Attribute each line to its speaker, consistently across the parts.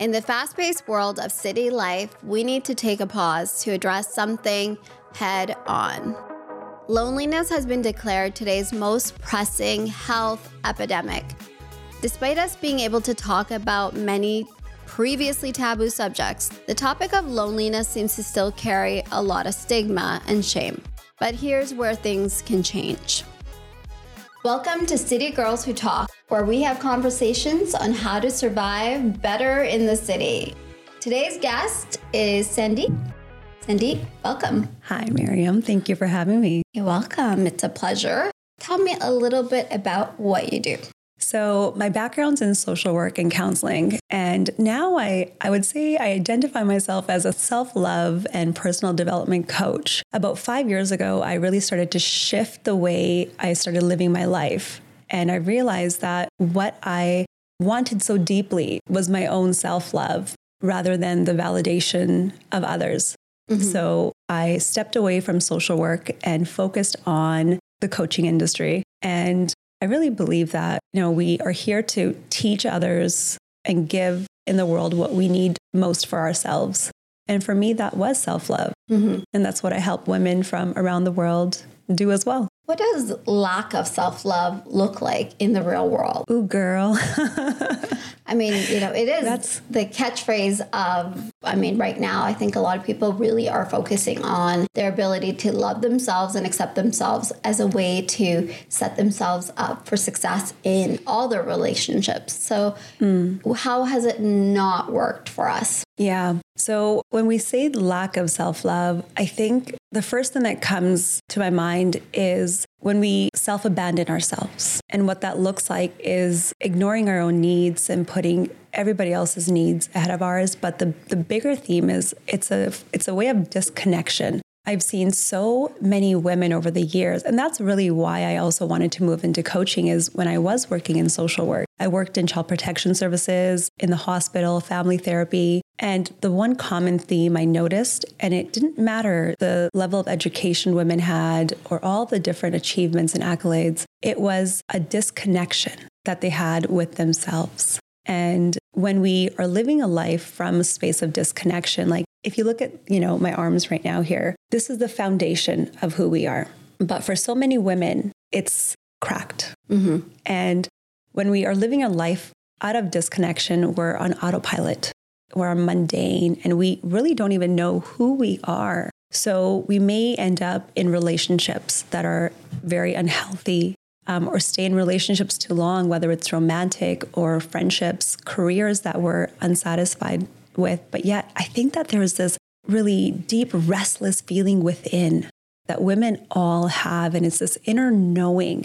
Speaker 1: In the fast paced world of city life, we need to take a pause to address something head on. Loneliness has been declared today's most pressing health epidemic. Despite us being able to talk about many previously taboo subjects, the topic of loneliness seems to still carry a lot of stigma and shame. But here's where things can change. Welcome to City Girls Who Talk, where we have conversations on how to survive better in the city. Today's guest is Sandy. Sandy, welcome.
Speaker 2: Hi, Miriam. Thank you for having me.
Speaker 1: You're welcome. It's a pleasure. Tell me a little bit about what you do.
Speaker 2: So, my background's in social work and counseling. And now I, I would say I identify myself as a self love and personal development coach. About five years ago, I really started to shift the way I started living my life. And I realized that what I wanted so deeply was my own self love rather than the validation of others. Mm-hmm. So, I stepped away from social work and focused on the coaching industry. And I really believe that, you know, we are here to teach others and give in the world what we need most for ourselves. And for me, that was self love. Mm-hmm. And that's what I help women from around the world do as well.
Speaker 1: What does lack of self love look like in the real world?
Speaker 2: Ooh, girl.
Speaker 1: I mean, you know, it is That's... the catchphrase of, I mean, right now, I think a lot of people really are focusing on their ability to love themselves and accept themselves as a way to set themselves up for success in all their relationships. So, mm. how has it not worked for us?
Speaker 2: Yeah. So when we say lack of self love, I think the first thing that comes to my mind is when we self abandon ourselves. And what that looks like is ignoring our own needs and putting everybody else's needs ahead of ours. But the, the bigger theme is it's a it's a way of disconnection. I've seen so many women over the years, and that's really why I also wanted to move into coaching is when I was working in social work. I worked in child protection services, in the hospital, family therapy, and the one common theme I noticed, and it didn't matter the level of education women had or all the different achievements and accolades, it was a disconnection that they had with themselves. And when we are living a life from a space of disconnection, like if you look at, you know, my arms right now here, this is the foundation of who we are. But for so many women, it's cracked. Mm-hmm. And when we are living a life out of disconnection, we're on autopilot, we're mundane, and we really don't even know who we are. So we may end up in relationships that are very unhealthy um, or stay in relationships too long, whether it's romantic or friendships, careers that we're unsatisfied with. But yet, I think that there's this really deep, restless feeling within that women all have. And it's this inner knowing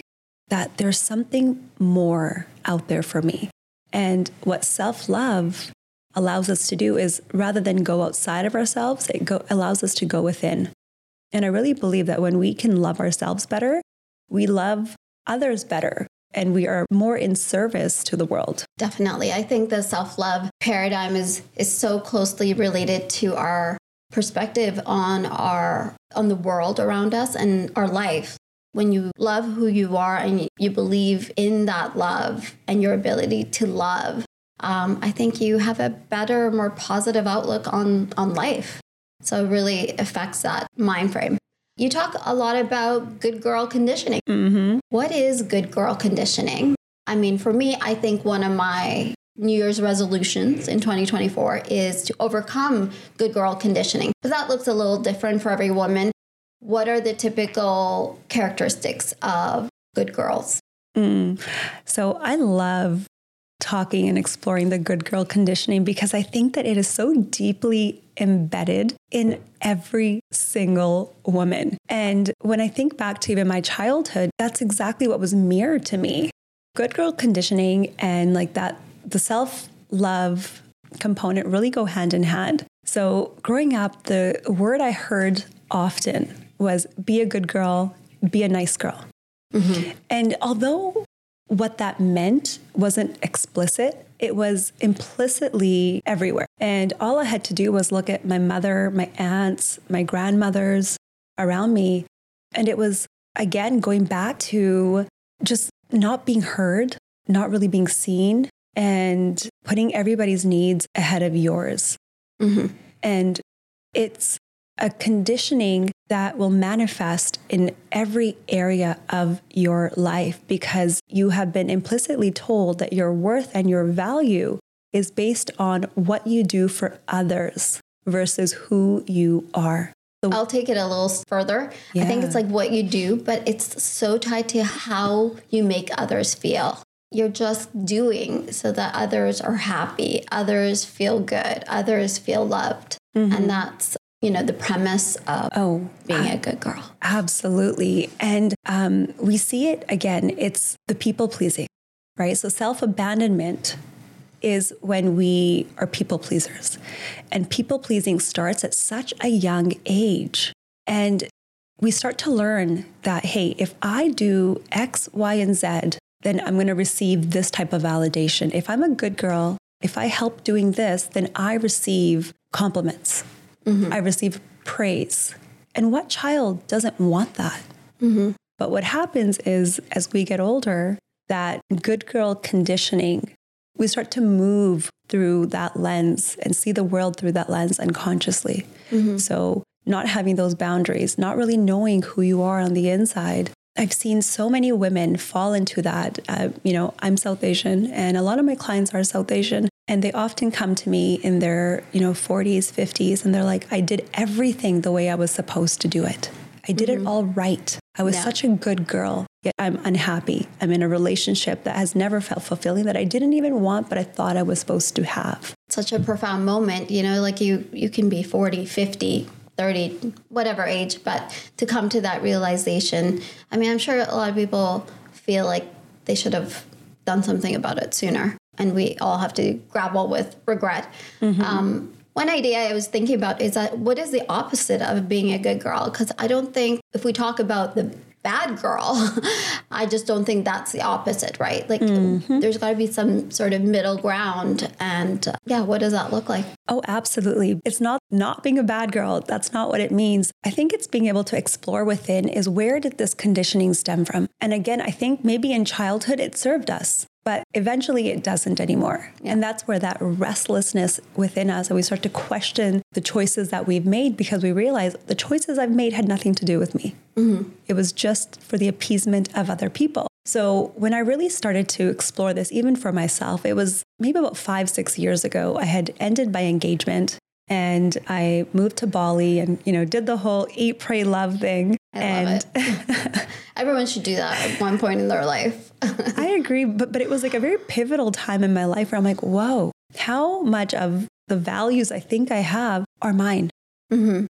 Speaker 2: that there's something more out there for me. And what self love allows us to do is rather than go outside of ourselves, it go, allows us to go within. And I really believe that when we can love ourselves better, we love others better and we are more in service to the world.
Speaker 1: Definitely. I think the self-love paradigm is is so closely related to our perspective on our on the world around us and our life. When you love who you are and you believe in that love and your ability to love, um, I think you have a better, more positive outlook on on life. So it really affects that mind frame. You talk a lot about good girl conditioning. Mm-hmm. What is good girl conditioning? I mean, for me, I think one of my New Year's resolutions in 2024 is to overcome good girl conditioning. But that looks a little different for every woman. What are the typical characteristics of good girls? Mm.
Speaker 2: So I love talking and exploring the good girl conditioning because I think that it is so deeply embedded in every single woman. And when I think back to even my childhood, that's exactly what was mirrored to me. Good girl conditioning and like that, the self love component really go hand in hand. So growing up, the word I heard often was be a good girl, be a nice girl. Mm-hmm. And although what that meant wasn't explicit, it was implicitly everywhere. And all I had to do was look at my mother, my aunts, my grandmothers around me. And it was, again, going back to just not being heard, not really being seen, and putting everybody's needs ahead of yours.
Speaker 1: Mm-hmm.
Speaker 2: And it's a conditioning that will manifest in every area of your life because you have been implicitly told that your worth and your value is based on what you do for others versus who you are.
Speaker 1: So I'll take it a little further. Yeah. I think it's like what you do, but it's so tied to how you make others feel. You're just doing so that others are happy, others feel good, others feel loved. Mm-hmm. And that's you know the premise of oh being a good girl.
Speaker 2: absolutely. And um, we see it again it's the people pleasing right? So self-abandonment is when we are people pleasers. And people pleasing starts at such a young age. And we start to learn that hey if i do x y and z then i'm going to receive this type of validation if i'm a good girl if i help doing this then i receive compliments Mm-hmm. I receive praise. And what child doesn't want that? Mm-hmm. But what happens is, as we get older, that good girl conditioning, we start to move through that lens and see the world through that lens unconsciously. Mm-hmm. So, not having those boundaries, not really knowing who you are on the inside. I've seen so many women fall into that. Uh, you know, I'm South Asian, and a lot of my clients are South Asian. And they often come to me in their, you know, 40s, 50s, and they're like, I did everything the way I was supposed to do it. I did mm-hmm. it all right. I was yeah. such a good girl, yet I'm unhappy. I'm in a relationship that has never felt fulfilling that I didn't even want, but I thought I was supposed to have.
Speaker 1: Such a profound moment, you know, like you you can be 40, 50, 30, whatever age, but to come to that realization. I mean, I'm sure a lot of people feel like they should have done something about it sooner and we all have to grapple with regret. Mm-hmm. Um, one idea I was thinking about is that what is the opposite of being a good girl? Because I don't think if we talk about the bad girl, I just don't think that's the opposite, right? Like mm-hmm. there's got to be some sort of middle ground. And uh, yeah, what does that look like?
Speaker 2: Oh, absolutely. It's not not being a bad girl. That's not what it means. I think it's being able to explore within is where did this conditioning stem from? And again, I think maybe in childhood it served us but eventually it doesn't anymore. Yeah. And that's where that restlessness within us, and we start to question the choices that we've made because we realize the choices I've made had nothing to do with me. Mm-hmm. It was just for the appeasement of other people. So when I really started to explore this, even for myself, it was maybe about five, six years ago. I had ended my engagement and I moved to Bali and you know did the whole eat pray love thing.
Speaker 1: I and everyone should do that at one point in their life.
Speaker 2: I agree but but it was like a very pivotal time in my life where I'm like whoa how much of the values I think I have are mine. Mm-hmm.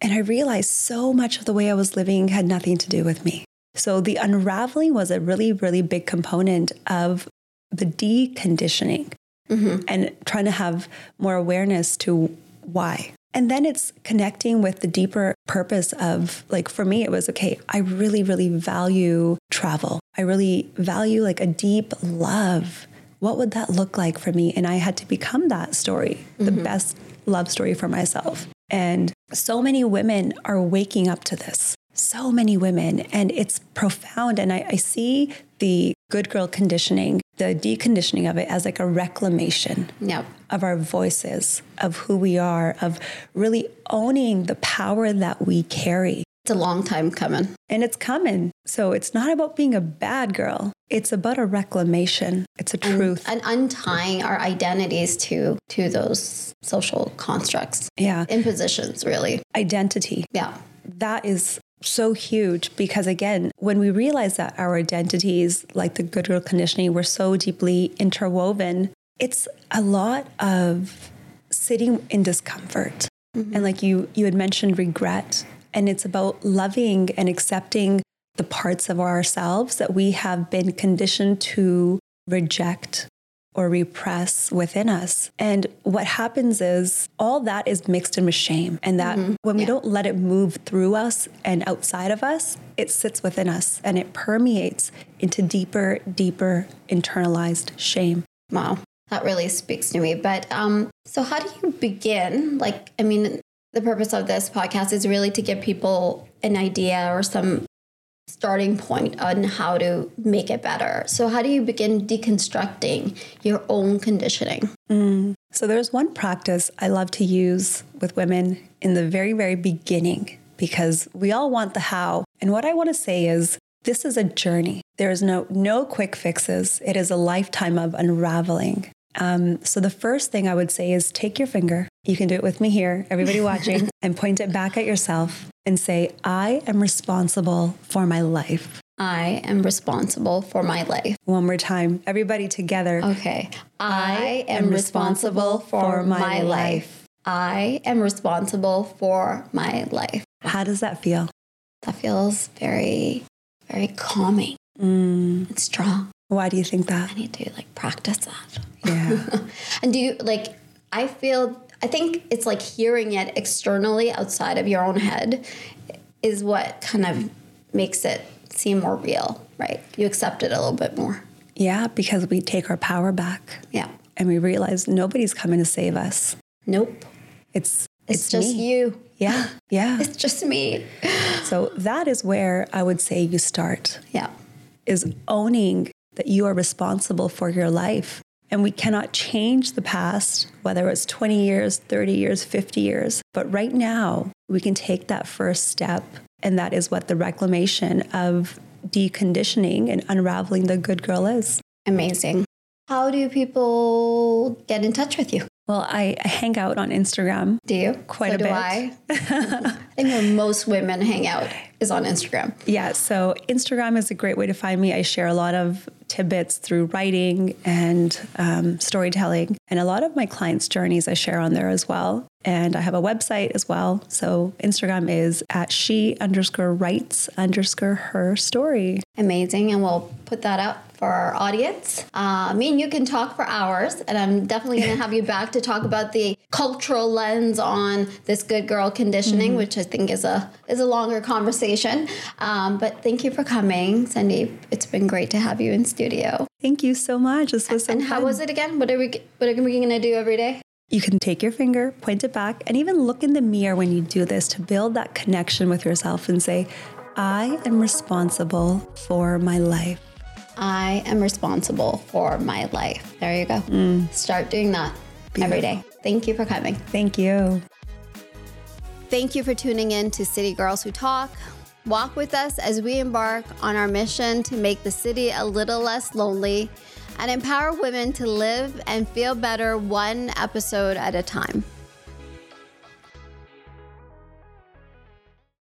Speaker 2: and I realized so much of the way I was living had nothing to do with me. So the unraveling was a really really big component of the deconditioning mm-hmm. and trying to have more awareness to why. And then it's connecting with the deeper purpose of, like, for me, it was okay, I really, really value travel. I really value like a deep love. What would that look like for me? And I had to become that story, mm-hmm. the best love story for myself. And so many women are waking up to this. So many women. And it's profound. And I, I see the good girl conditioning the deconditioning of it as like a reclamation
Speaker 1: yep.
Speaker 2: of our voices, of who we are, of really owning the power that we carry.
Speaker 1: It's a long time coming.
Speaker 2: And it's coming. So it's not about being a bad girl. It's about a reclamation. It's a truth.
Speaker 1: And, and untying our identities to to those social constructs.
Speaker 2: Yeah.
Speaker 1: Impositions, really.
Speaker 2: Identity.
Speaker 1: Yeah.
Speaker 2: That is so huge because again when we realize that our identities like the good girl conditioning were so deeply interwoven it's a lot of sitting in discomfort mm-hmm. and like you you had mentioned regret and it's about loving and accepting the parts of ourselves that we have been conditioned to reject or repress within us. And what happens is all that is mixed in with shame. And that mm-hmm. when we yeah. don't let it move through us and outside of us, it sits within us and it permeates into deeper, deeper internalized shame.
Speaker 1: Wow. That really speaks to me. But um, so, how do you begin? Like, I mean, the purpose of this podcast is really to give people an idea or some starting point on how to make it better. So, how do you begin deconstructing your own conditioning?
Speaker 2: Mm. So, there's one practice I love to use with women in the very, very beginning because we all want the how. And what I want to say is this is a journey. There is no no quick fixes. It is a lifetime of unraveling. Um, so the first thing I would say is take your finger. You can do it with me here, everybody watching, and point it back at yourself and say, I am responsible for my life.
Speaker 1: I am responsible for my life.
Speaker 2: One more time, everybody together.
Speaker 1: Okay. I, am responsible for my life. I am responsible for my life.
Speaker 2: How does that feel?
Speaker 1: That feels very, very calming
Speaker 2: Mm.
Speaker 1: and strong.
Speaker 2: Why do you think that?
Speaker 1: I need to like practice that.
Speaker 2: Yeah.
Speaker 1: And do you like, I feel, I think it's like hearing it externally outside of your own head is what kind of makes it seem more real, right? You accept it a little bit more.
Speaker 2: yeah, because we take our power back
Speaker 1: Yeah.
Speaker 2: and we realize nobody's coming to save us.
Speaker 1: Nope.
Speaker 2: It's
Speaker 1: It's, just
Speaker 2: me.
Speaker 1: you.
Speaker 2: Yeah. Yeah.
Speaker 1: It's just me.
Speaker 2: So that is where I would say you start
Speaker 1: Yeah.
Speaker 2: is owning that you are responsible for your life. And we cannot change the past, whether it's 20 years, 30 years, 50 years. But right now, we can take that first step. And that is what the reclamation of deconditioning and unraveling the good girl is.
Speaker 1: Amazing. How do people get in touch with you?
Speaker 2: Well, I, hang out on Instagram.
Speaker 1: Do you?
Speaker 2: Quite
Speaker 1: so
Speaker 2: a
Speaker 1: do
Speaker 2: bit.
Speaker 1: I. I think where most women hang out is on Instagram.
Speaker 2: Yeah, so Instagram is a great way to find me. I share a lot of tidbits through writing and um, storytelling, and a lot of my clients' journeys I share on there as well. And I have a website as well. So Instagram is at she underscore writes underscore her story.
Speaker 1: Amazing. And we'll put that up for our audience. Uh, me and you can talk for hours, and I'm definitely going to have you back to talk about the cultural lens on this good girl conditioning, which I think is a is a longer conversation. Um, but thank you for coming, Sandeep. It's been great to have you in studio.
Speaker 2: Thank you so much. This was so
Speaker 1: and how was it again? What are we What are we going to do every day?
Speaker 2: You can take your finger, point it back, and even look in the mirror when you do this to build that connection with yourself and say, I am responsible for my life.
Speaker 1: I am responsible for my life. There you go. Mm. Start doing that every day. Thank you for coming.
Speaker 2: Thank you.
Speaker 1: Thank you for tuning in to City Girls Who Talk. Walk with us as we embark on our mission to make the city a little less lonely and empower women to live and feel better one episode at a time.